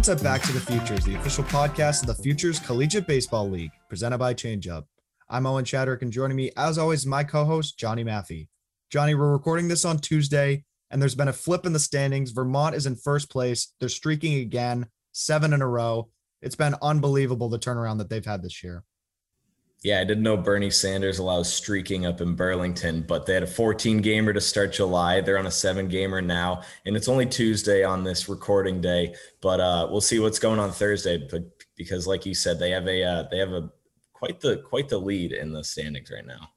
Welcome to Back to the Futures, the official podcast of the Futures Collegiate Baseball League, presented by ChangeUp. I'm Owen Chadwick, and joining me, as always, my co-host Johnny Maffey. Johnny, we're recording this on Tuesday, and there's been a flip in the standings. Vermont is in first place. They're streaking again, seven in a row. It's been unbelievable the turnaround that they've had this year. Yeah, I didn't know Bernie Sanders allows streaking up in Burlington, but they had a 14 gamer to start July. They're on a seven gamer now, and it's only Tuesday on this recording day. But uh, we'll see what's going on Thursday. But because, like you said, they have a uh, they have a quite the quite the lead in the standings right now.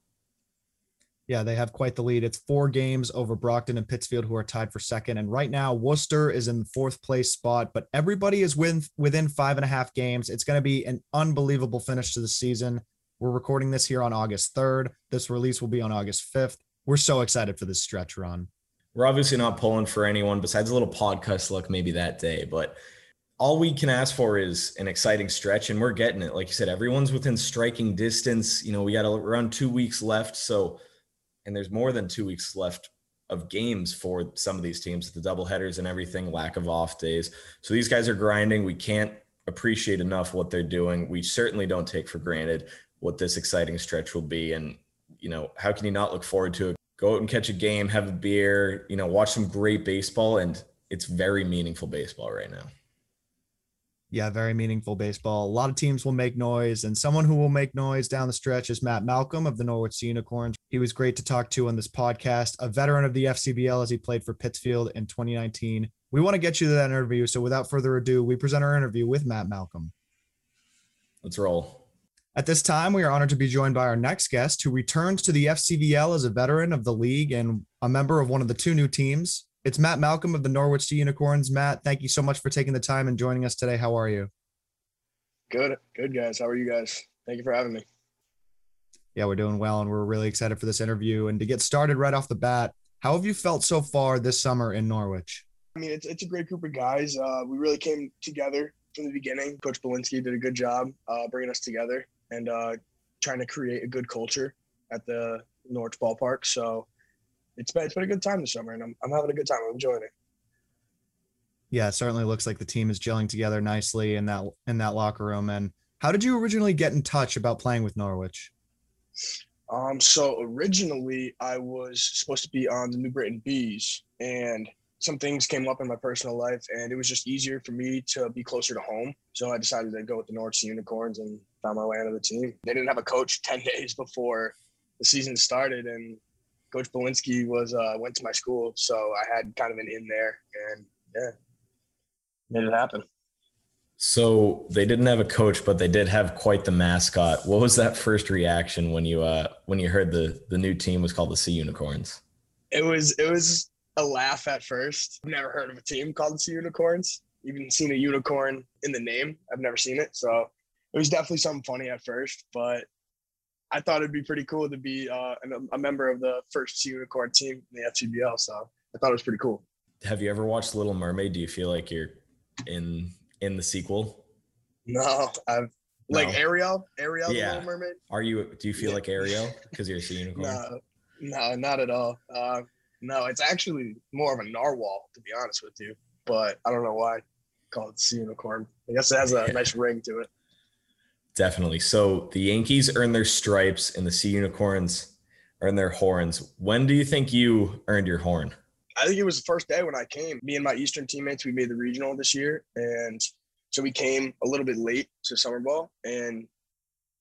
Yeah, they have quite the lead. It's four games over Brockton and Pittsfield, who are tied for second. And right now, Worcester is in the fourth place spot, but everybody is within within five and a half games. It's going to be an unbelievable finish to the season. We're recording this here on August 3rd. This release will be on August 5th. We're so excited for this stretch run. We're obviously not pulling for anyone besides a little podcast luck maybe that day, but all we can ask for is an exciting stretch and we're getting it. Like you said, everyone's within striking distance. You know, we got around two weeks left. So, and there's more than two weeks left of games for some of these teams, the double headers and everything, lack of off days. So these guys are grinding. We can't appreciate enough what they're doing. We certainly don't take for granted what this exciting stretch will be. And, you know, how can you not look forward to it? Go out and catch a game, have a beer, you know, watch some great baseball. And it's very meaningful baseball right now. Yeah, very meaningful baseball. A lot of teams will make noise, and someone who will make noise down the stretch is Matt Malcolm of the Norwich Unicorns. He was great to talk to on this podcast, a veteran of the FCBL as he played for Pittsfield in 2019. We want to get you to that interview. So without further ado, we present our interview with Matt Malcolm. Let's roll. At this time, we are honored to be joined by our next guest, who returns to the FCBL as a veteran of the league and a member of one of the two new teams. It's Matt Malcolm of the Norwich Sea Unicorns. Matt, thank you so much for taking the time and joining us today. How are you? Good, good guys. How are you guys? Thank you for having me. Yeah, we're doing well, and we're really excited for this interview. And to get started right off the bat, how have you felt so far this summer in Norwich? I mean, it's, it's a great group of guys. Uh, we really came together from the beginning. Coach Belinsky did a good job uh, bringing us together and uh, trying to create a good culture at the Norwich ballpark. So it's been it's been a good time this summer, and I'm I'm having a good time. I'm enjoying it. Yeah, it certainly looks like the team is gelling together nicely in that in that locker room. And how did you originally get in touch about playing with Norwich? Um, so originally I was supposed to be on the New Britain Bees, and some things came up in my personal life, and it was just easier for me to be closer to home. So I decided to go with the Norwich Unicorns and found my way into the team. They didn't have a coach ten days before the season started, and Coach Belinsky was uh, went to my school, so I had kind of an in there, and yeah, made it happen. So they didn't have a coach, but they did have quite the mascot. What was that first reaction when you uh, when you heard the the new team was called the Sea Unicorns? It was it was a laugh at first. I've never heard of a team called the Sea Unicorns. Even seen a unicorn in the name. I've never seen it. So it was definitely something funny at first, but I thought it'd be pretty cool to be uh, a member of the first Sea Unicorn team in the FCBL. So I thought it was pretty cool. Have you ever watched Little Mermaid? Do you feel like you're in in the sequel? No, I've no. like Ariel, Ariel, yeah. Little Mermaid. Are you? Do you feel like Ariel because you're a sea unicorn? no, no, not at all. Uh, no, it's actually more of a narwhal, to be honest with you. But I don't know why I call it sea unicorn. I guess it has a nice ring to it. Definitely. So the Yankees earn their stripes and the Sea Unicorns earn their horns. When do you think you earned your horn? I think it was the first day when I came. Me and my Eastern teammates, we made the regional this year. And so we came a little bit late to summer ball. And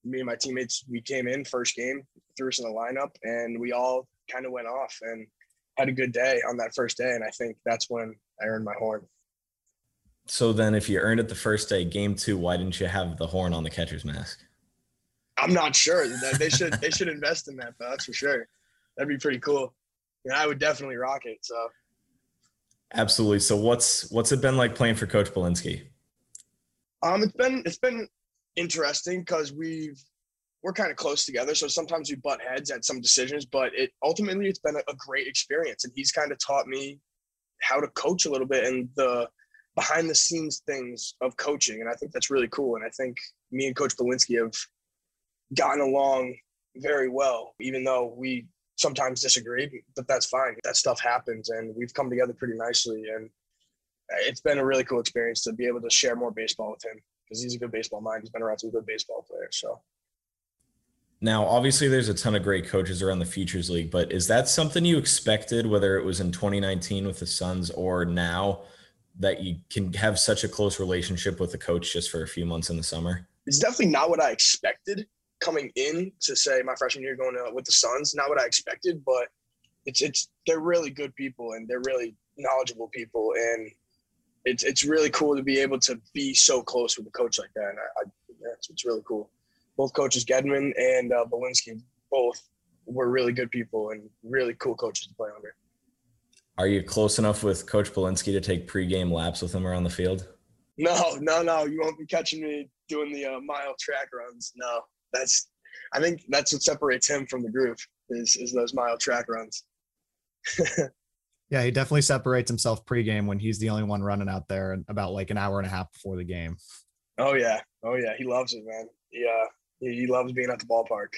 me and my teammates, we came in first game, threw us in the lineup, and we all kind of went off. And had a good day on that first day, and I think that's when I earned my horn. So then, if you earned it the first day, game two, why didn't you have the horn on the catcher's mask? I'm not sure. They should they should invest in that though. That's for sure. That'd be pretty cool. And I would definitely rock it. So. Absolutely. So what's what's it been like playing for Coach Belinsky? Um, it's been it's been interesting because we've we're kind of close together. So sometimes we butt heads at some decisions, but it ultimately it's been a, a great experience. And he's kind of taught me how to coach a little bit and the behind the scenes things of coaching. And I think that's really cool. And I think me and Coach Belinsky have gotten along very well, even though we sometimes disagree, but that's fine. That stuff happens and we've come together pretty nicely. And it's been a really cool experience to be able to share more baseball with him because he's a good baseball mind. He's been around some good baseball players. So now, obviously, there's a ton of great coaches around the Futures League, but is that something you expected, whether it was in 2019 with the Suns or now, that you can have such a close relationship with the coach just for a few months in the summer? It's definitely not what I expected coming in to say my freshman year going to, with the Suns. Not what I expected, but it's it's they're really good people and they're really knowledgeable people, and it's it's really cool to be able to be so close with a coach like that. And I, I yeah, it's, it's really cool both coaches Gedman and uh, Belinsky both were really good people and really cool coaches to play under. Are you close enough with Coach Belinsky to take pregame laps with him around the field? No, no, no. You won't be catching me doing the uh, mile track runs. No, that's. I think that's what separates him from the group is is those mile track runs. yeah, he definitely separates himself pregame when he's the only one running out there about like an hour and a half before the game. Oh yeah, oh yeah, he loves it, man. Yeah, he loves being at the ballpark.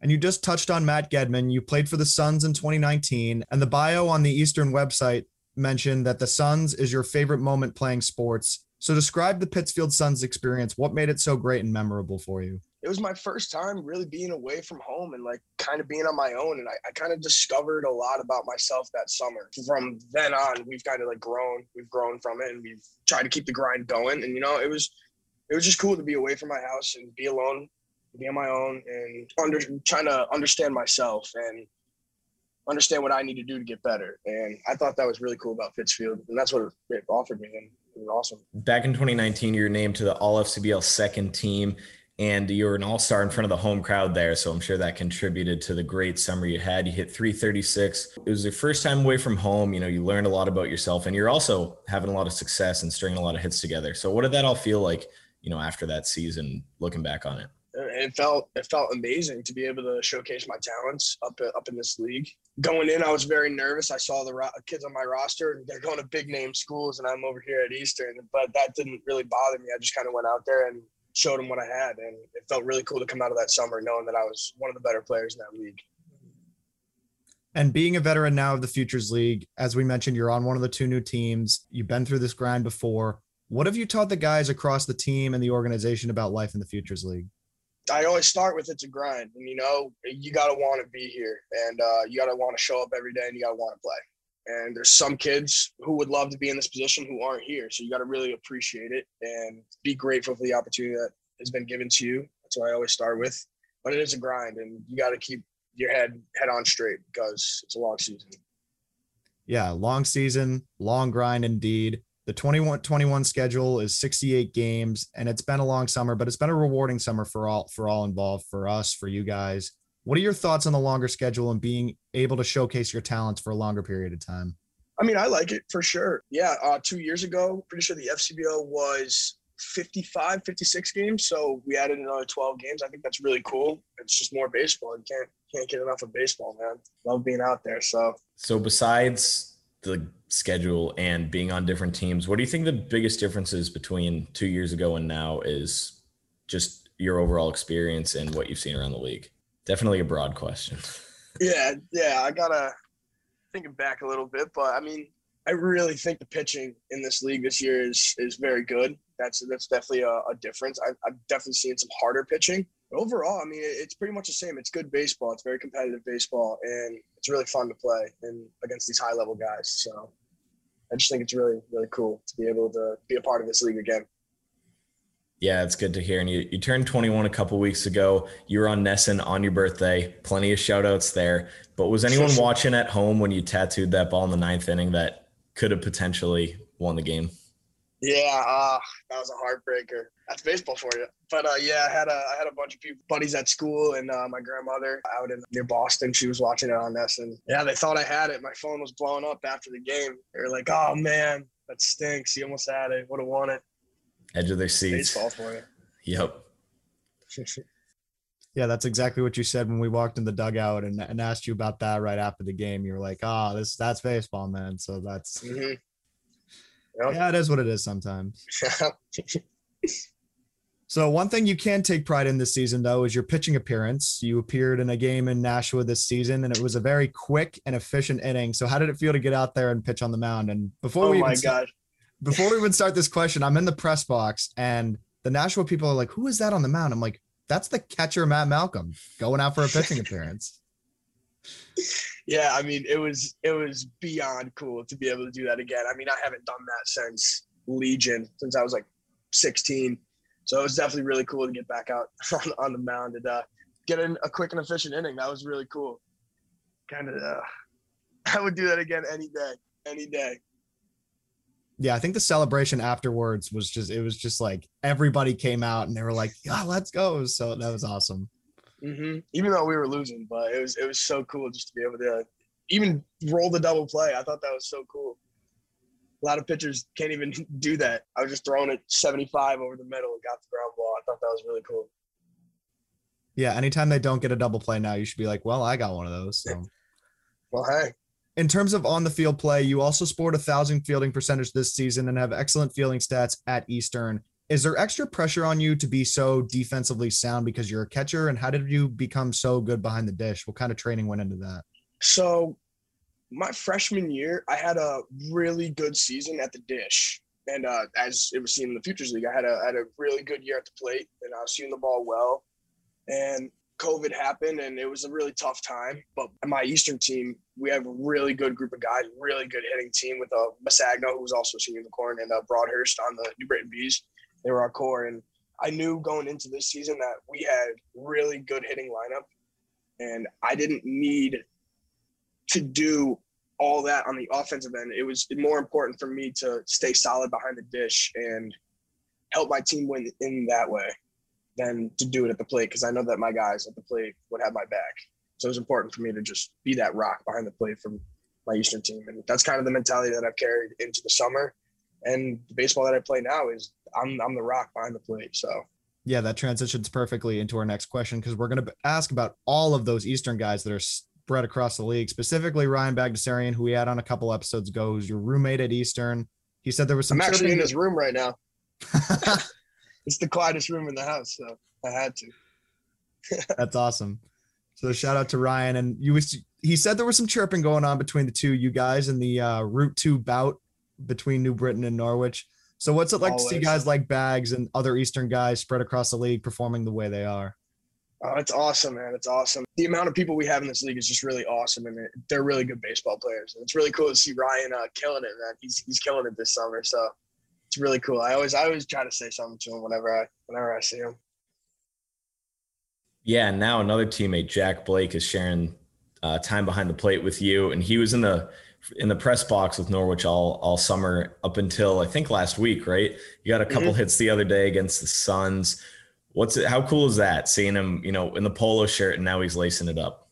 And you just touched on Matt Gedman. You played for the Suns in 2019, and the bio on the Eastern website mentioned that the Suns is your favorite moment playing sports. So describe the Pittsfield Suns experience. What made it so great and memorable for you? It was my first time really being away from home and like kind of being on my own. And I, I kind of discovered a lot about myself that summer. From then on, we've kind of like grown. We've grown from it and we've tried to keep the grind going. And, you know, it was it was just cool to be away from my house and be alone, be on my own, and under trying to understand myself and understand what I need to do to get better. And I thought that was really cool about Pittsfield, and that's what it offered me, and it was awesome. Back in 2019, you were named to the All FCBL second team. And you were an all star in front of the home crowd there. So I'm sure that contributed to the great summer you had. You hit 336. It was your first time away from home. You know, you learned a lot about yourself and you're also having a lot of success and stringing a lot of hits together. So, what did that all feel like you know, after that season, looking back on it? It felt it felt amazing to be able to showcase my talents up up in this league. Going in, I was very nervous. I saw the ro- kids on my roster; they're going to big name schools, and I'm over here at Eastern. But that didn't really bother me. I just kind of went out there and showed them what I had, and it felt really cool to come out of that summer knowing that I was one of the better players in that league. And being a veteran now of the Futures League, as we mentioned, you're on one of the two new teams. You've been through this grind before. What have you taught the guys across the team and the organization about life in the Futures League? I always start with it's a grind, and you know you got to want to be here, and uh, you got to want to show up every day, and you got to want to play. And there's some kids who would love to be in this position who aren't here, so you got to really appreciate it and be grateful for the opportunity that has been given to you. That's what I always start with. But it is a grind, and you got to keep your head head on straight because it's a long season. Yeah, long season, long grind indeed. The 21 21 schedule is 68 games and it's been a long summer, but it's been a rewarding summer for all for all involved, for us, for you guys. What are your thoughts on the longer schedule and being able to showcase your talents for a longer period of time? I mean, I like it for sure. Yeah, uh, two years ago, pretty sure the FCBL was 55, 56 games. So we added another 12 games. I think that's really cool. It's just more baseball. You can't can't get enough of baseball, man. Love being out there. So so besides the schedule and being on different teams, what do you think the biggest differences between two years ago and now is just your overall experience and what you've seen around the league? Definitely a broad question. Yeah, yeah, I gotta thinking back a little bit, but I mean, I really think the pitching in this league this year is is very good. That's that's definitely a, a difference. I've, I've definitely seen some harder pitching. But overall, I mean, it's pretty much the same. It's good baseball. It's very competitive baseball, and it's really fun to play and against these high level guys. So I just think it's really really cool to be able to be a part of this league again. Yeah, it's good to hear. And you, you turned 21 a couple weeks ago. You were on NESN on your birthday. Plenty of shout outs there. But was anyone watching at home when you tattooed that ball in the ninth inning that could have potentially won the game? Yeah, uh, that was a heartbreaker. That's baseball for you. But uh, yeah, I had a I had a bunch of people, buddies at school, and uh, my grandmother out in near Boston. She was watching it on this, and yeah, they thought I had it. My phone was blowing up after the game. They were like, "Oh man, that stinks. You almost had it. Would have won it." Edge of their seats. Baseball for you. Yep. yeah, that's exactly what you said when we walked in the dugout and, and asked you about that right after the game. You were like, "Ah, oh, this that's baseball, man." So that's. Mm-hmm. Yeah, it is what it is sometimes. So one thing you can take pride in this season, though, is your pitching appearance. You appeared in a game in Nashua this season, and it was a very quick and efficient inning. So how did it feel to get out there and pitch on the mound? And before oh we my even, god, before we even start this question, I'm in the press box, and the Nashua people are like, "Who is that on the mound?" I'm like, "That's the catcher, Matt Malcolm, going out for a pitching appearance." Yeah, I mean, it was it was beyond cool to be able to do that again. I mean, I haven't done that since Legion, since I was like 16. So it was definitely really cool to get back out on, on the mound and uh, get in a quick and efficient inning. That was really cool. Kind of, uh, I would do that again any day, any day. Yeah, I think the celebration afterwards was just it was just like everybody came out and they were like, "Yeah, let's go!" So that was awesome. Hmm Even though we were losing, but it was it was so cool just to be able to even roll the double play. I thought that was so cool. A lot of pitchers can't even do that. I was just throwing it 75 over the middle and got the ground ball. I thought that was really cool. Yeah, anytime they don't get a double play now, you should be like, "Well, I got one of those." So. Well, hey, in terms of on the field play, you also scored a thousand fielding percentage this season and have excellent fielding stats at Eastern. Is there extra pressure on you to be so defensively sound because you're a catcher? And how did you become so good behind the dish? What kind of training went into that? So, my freshman year, I had a really good season at the dish. And uh, as it was seen in the Futures League, I had a, had a really good year at the plate and I was seeing the ball well. And COVID happened and it was a really tough time. But my Eastern team, we have a really good group of guys, really good hitting team with uh, Masagno, who was also a senior in the corn, and uh, Broadhurst on the New Britain Bees. They were our core. And I knew going into this season that we had really good hitting lineup. And I didn't need to do all that on the offensive end. It was more important for me to stay solid behind the dish and help my team win in that way than to do it at the plate because I know that my guys at the plate would have my back. So it was important for me to just be that rock behind the plate from my Eastern team. And that's kind of the mentality that I've carried into the summer. And the baseball that I play now is I'm I'm the rock behind the plate. So yeah, that transitions perfectly into our next question because we're going to ask about all of those Eastern guys that are spread across the league, specifically Ryan Bagdasarian, who we had on a couple episodes ago, who's your roommate at Eastern. He said there was some. I'm actually in his room right now. it's the quietest room in the house, so I had to. That's awesome. So shout out to Ryan, and you was he said there was some chirping going on between the two you guys in the uh, Route Two bout between New Britain and Norwich. So what's it like Always. to see guys like Bags and other Eastern guys spread across the league performing the way they are? Oh, it's awesome, man. It's awesome. The amount of people we have in this league is just really awesome, and they're really good baseball players. And it's really cool to see Ryan uh, killing it, man. He's he's killing it this summer. So it's really cool. I always I always try to say something to him whenever I whenever I see him. Yeah, and now another teammate, Jack Blake, is sharing uh, time behind the plate with you, and he was in the in the press box with Norwich all all summer up until I think last week, right? You got a couple mm-hmm. hits the other day against the Suns. What's it? How cool is that? Seeing him, you know, in the polo shirt, and now he's lacing it up.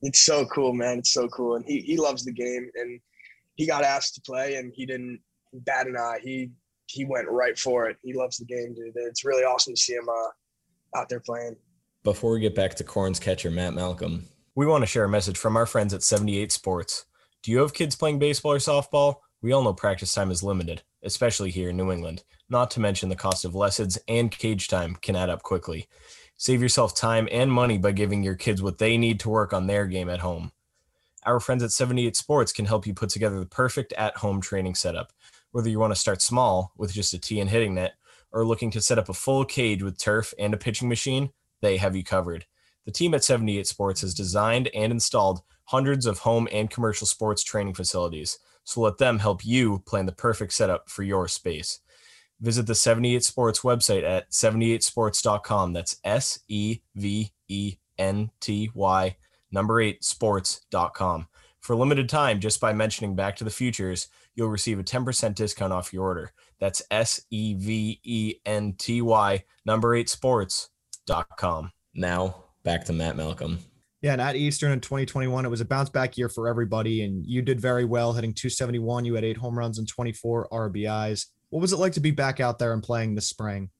It's so cool, man. It's so cool, and he he loves the game, and he got asked to play, and he didn't bat an eye. He he went right for it. He loves the game, dude. It's really awesome to see him uh, out there playing. Before we get back to Corn's catcher Matt Malcolm, we want to share a message from our friends at 78 Sports. Do you have kids playing baseball or softball? We all know practice time is limited, especially here in New England. Not to mention the cost of lessons and cage time can add up quickly. Save yourself time and money by giving your kids what they need to work on their game at home. Our friends at 78 Sports can help you put together the perfect at home training setup. Whether you want to start small with just a tee and hitting net, or looking to set up a full cage with turf and a pitching machine, they have you covered. The team at 78 Sports has designed and installed hundreds of home and commercial sports training facilities, so let them help you plan the perfect setup for your space. Visit the 78 Sports website at 78sports.com. That's S E V E N T Y number 8 sports.com. For limited time, just by mentioning Back to the Futures, you'll receive a 10% discount off your order. That's S E V E N T Y number 8 sports.com. Now, back to Matt Malcolm. Yeah, and at Eastern in 2021, it was a bounce back year for everybody, and you did very well, hitting 271. You had eight home runs and 24 RBIs. What was it like to be back out there and playing this spring?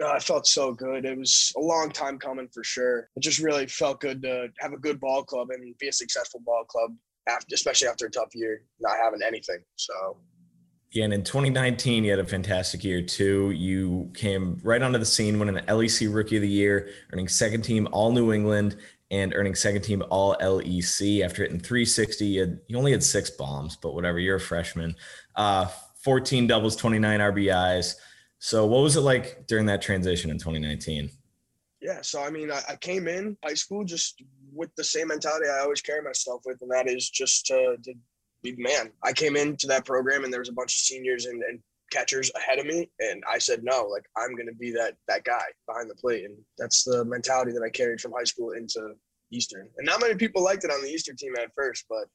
Uh, I felt so good. It was a long time coming for sure. It just really felt good to have a good ball club and be a successful ball club, after, especially after a tough year, not having anything. So Yeah, and in 2019, you had a fantastic year too. You came right onto the scene, winning the LEC Rookie of the Year, earning second team All New England, and earning second team All LEC after hitting 360. You, had, you only had six bombs, but whatever. You're a freshman. Uh, 14 doubles, 29 RBIs. So, what was it like during that transition in 2019? Yeah, so I mean, I, I came in high school just with the same mentality I always carry myself with, and that is just to, to be man. I came into that program and there was a bunch of seniors and, and catchers ahead of me and I said no like I'm going to be that that guy behind the plate. And that's the mentality that I carried from high school into Eastern. And not many people liked it on the Eastern team at first but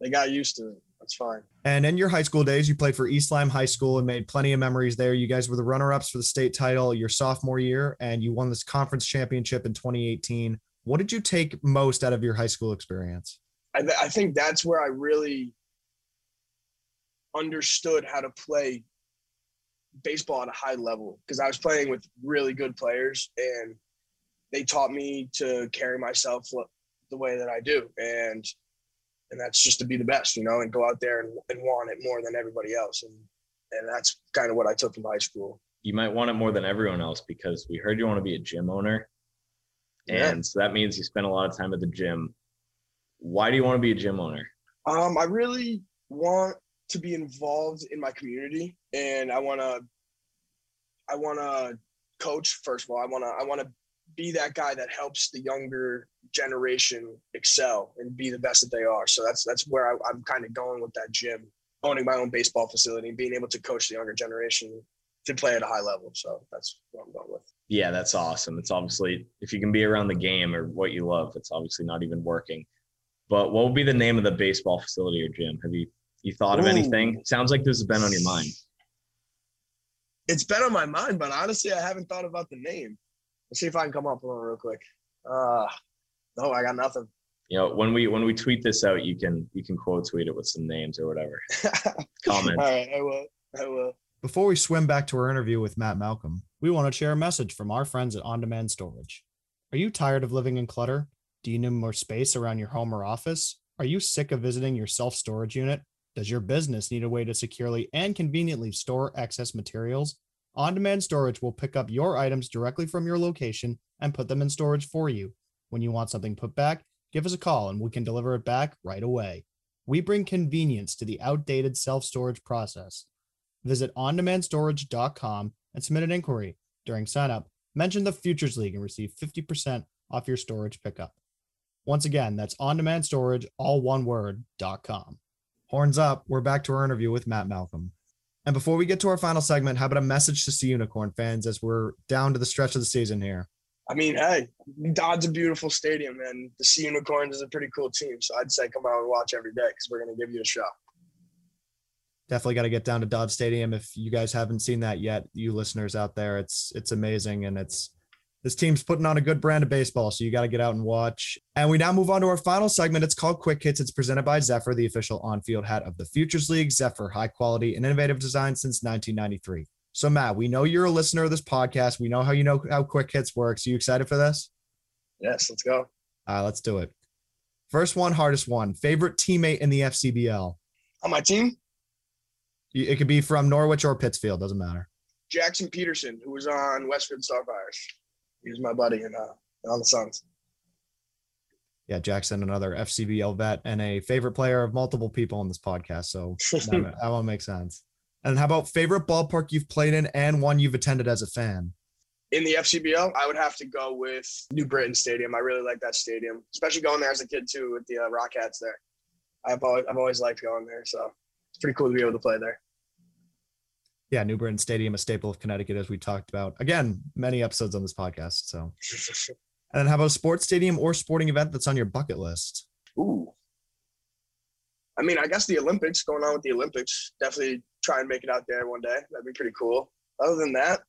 they got used to it. That's fine. And in your high school days you played for East Lyme High School and made plenty of memories there. You guys were the runner-ups for the state title your sophomore year and you won this conference championship in 2018 what did you take most out of your high school experience? I, th- I think that's where I really understood how to play baseball at a high level because I was playing with really good players and they taught me to carry myself the way that I do and and that's just to be the best you know and go out there and, and want it more than everybody else and and that's kind of what I took from high school. You might want it more than everyone else because we heard you want to be a gym owner. Yeah. And so that means you spend a lot of time at the gym. Why do you want to be a gym owner? Um, I really want to be involved in my community and I want to I want to coach first of all. I want to I want to be that guy that helps the younger generation excel and be the best that they are. So that's that's where I, I'm kind of going with that gym, owning my own baseball facility and being able to coach the younger generation to play at a high level. So that's what I'm going with. Yeah, that's awesome. It's obviously if you can be around the game or what you love, it's obviously not even working. But what will be the name of the baseball facility or gym? Have you you thought of Ooh. anything? Sounds like this has been on your mind. It's been on my mind, but honestly, I haven't thought about the name. Let's see if I can come up with one real quick. Uh no, I got nothing. You know, when we when we tweet this out, you can you can quote tweet it with some names or whatever. Comment. All right, I will. I will. Before we swim back to our interview with Matt Malcolm, we want to share a message from our friends at On Demand Storage. Are you tired of living in clutter? Do you need more space around your home or office? Are you sick of visiting your self storage unit? Does your business need a way to securely and conveniently store excess materials? On demand storage will pick up your items directly from your location and put them in storage for you. When you want something put back, give us a call and we can deliver it back right away. We bring convenience to the outdated self storage process. Visit ondemandstorage.com and submit an inquiry. During signup, mention the Futures League and receive 50% off your storage pickup. Once again, that's ondemandstorage, all one word.com. Horns up, we're back to our interview with Matt Malcolm. And before we get to our final segment, how about a message to Sea Unicorn fans as we're down to the stretch of the season here? I mean, hey, Dodd's a beautiful stadium, and the Sea Unicorns is a pretty cool team. So I'd say come out and watch every day because we're going to give you a shot. Definitely got to get down to Dodd Stadium if you guys haven't seen that yet. You listeners out there, it's it's amazing, and it's this team's putting on a good brand of baseball, so you got to get out and watch. And we now move on to our final segment. It's called Quick Hits. It's presented by Zephyr, the official on-field hat of the Futures League. Zephyr, high quality and innovative design since 1993. So Matt, we know you're a listener of this podcast. We know how you know how Quick Hits works. Are you excited for this? Yes, let's go. All right, let's do it. First one, hardest one. Favorite teammate in the FCBL? On my team? It could be from Norwich or Pittsfield. Doesn't matter. Jackson Peterson, who was on Westfield Starfires. He was my buddy in uh, on the Suns. Yeah, Jackson, another FCBL vet and a favorite player of multiple people on this podcast. So that, that one makes sense. And how about favorite ballpark you've played in and one you've attended as a fan? In the FCBL, I would have to go with New Britain Stadium. I really like that stadium, especially going there as a kid too with the uh, Rock Cats there. I've always, I've always liked going there, so it's pretty cool to be able to play there yeah, New Britain Stadium, a staple of Connecticut, as we talked about. Again, many episodes on this podcast. So, and then how about a sports stadium or sporting event that's on your bucket list? Ooh. I mean, I guess the Olympics, going on with the Olympics, definitely try and make it out there one day. That'd be pretty cool. Other than that,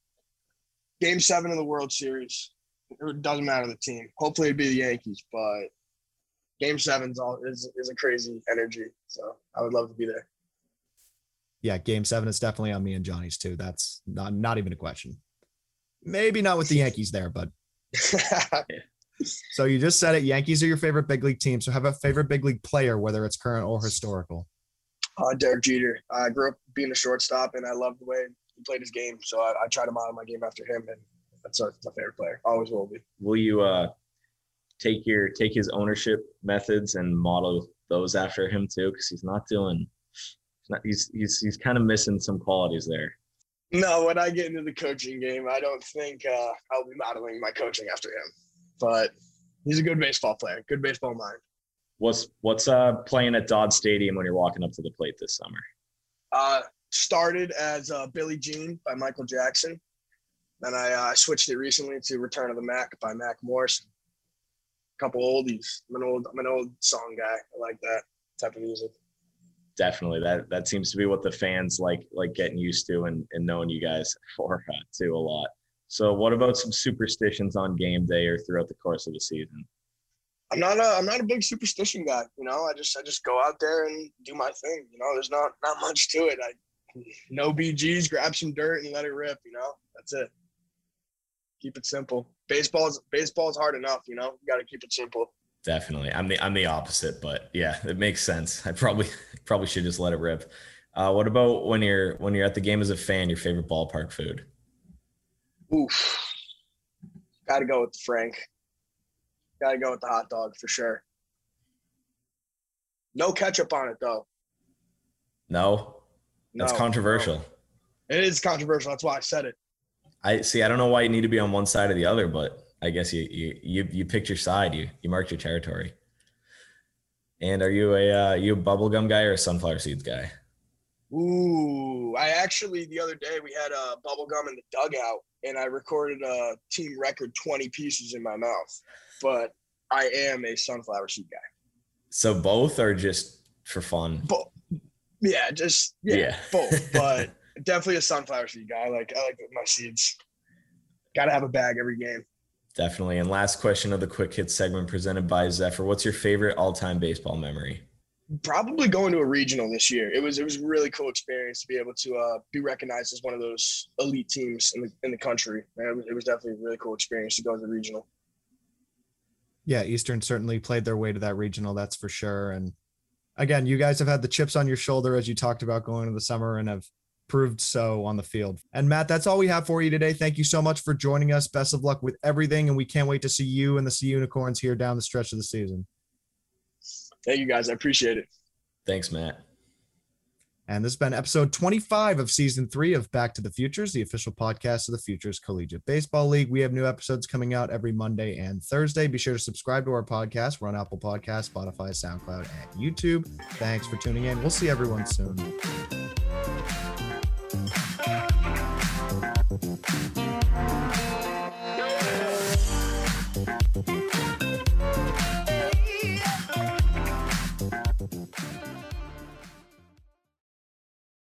game seven of the World Series. It doesn't matter the team. Hopefully it'd be the Yankees, but game seven's all is, is a crazy energy. So I would love to be there yeah, game seven is definitely on me and Johnny's too. That's not not even a question. Maybe not with the Yankees there, but so you just said it. Yankees are your favorite big league team. So have a favorite big league player, whether it's current or historical. Uh, Derek Jeter. I grew up being a shortstop, and I loved the way he played his game. So I, I try to model my game after him, and that's my favorite player. Always will be. Will you uh, take your take his ownership methods and model those after him too? Because he's not doing. He's, not, he's he's he's kind of missing some qualities there. No, when I get into the coaching game, I don't think uh, I'll be modeling my coaching after him. But he's a good baseball player, good baseball mind. What's what's uh playing at Dodd Stadium when you're walking up to the plate this summer? Uh, started as uh, Billie Jean by Michael Jackson. Then I uh, switched it recently to Return of the Mack by Mark Morrison. A couple oldies. I'm an old I'm an old song guy. I like that type of music definitely that that seems to be what the fans like like getting used to and, and knowing you guys for uh, too a lot. So what about some superstitions on game day or throughout the course of the season? I'm not a i'm not a big superstition guy you know? I just i just go out there and do my thing you know? There's not not much to it. I no bgs grab some dirt and let it rip you know? That's it. Keep it simple. Baseball's baseball's hard enough you know? You got to keep it simple Definitely. I'm the I'm the opposite, but yeah, it makes sense. I probably probably should just let it rip. Uh, what about when you're when you're at the game as a fan, your favorite ballpark food? Oof. Gotta go with Frank. Gotta go with the hot dog for sure. No ketchup on it though. No. That's no, controversial. No. It is controversial. That's why I said it. I see. I don't know why you need to be on one side or the other, but I guess you you you, you picked your side. You you marked your territory. And are you a uh, you a bubblegum guy or a sunflower seeds guy? Ooh, I actually the other day we had a bubblegum in the dugout and I recorded a team record 20 pieces in my mouth. But I am a sunflower seed guy. So both are just for fun. Both. Yeah, just yeah, yeah. both. But definitely a sunflower seed guy. I like I like my seeds. Got to have a bag every game. Definitely. And last question of the quick hit segment presented by Zephyr. What's your favorite all-time baseball memory? Probably going to a regional this year. It was it was a really cool experience to be able to uh, be recognized as one of those elite teams in the in the country. It was, it was definitely a really cool experience to go to the regional. Yeah, Eastern certainly played their way to that regional. That's for sure. And again, you guys have had the chips on your shoulder as you talked about going into the summer and have proved so on the field. And Matt, that's all we have for you today. Thank you so much for joining us. Best of luck with everything. And we can't wait to see you and the Sea Unicorns here down the stretch of the season. Thank you guys. I appreciate it. Thanks, Matt. And this has been episode 25 of season three of Back to the Futures, the official podcast of the Futures Collegiate Baseball League. We have new episodes coming out every Monday and Thursday. Be sure to subscribe to our podcast. We're on Apple Podcasts, Spotify, SoundCloud, and YouTube. Thanks for tuning in. We'll see everyone soon. thank you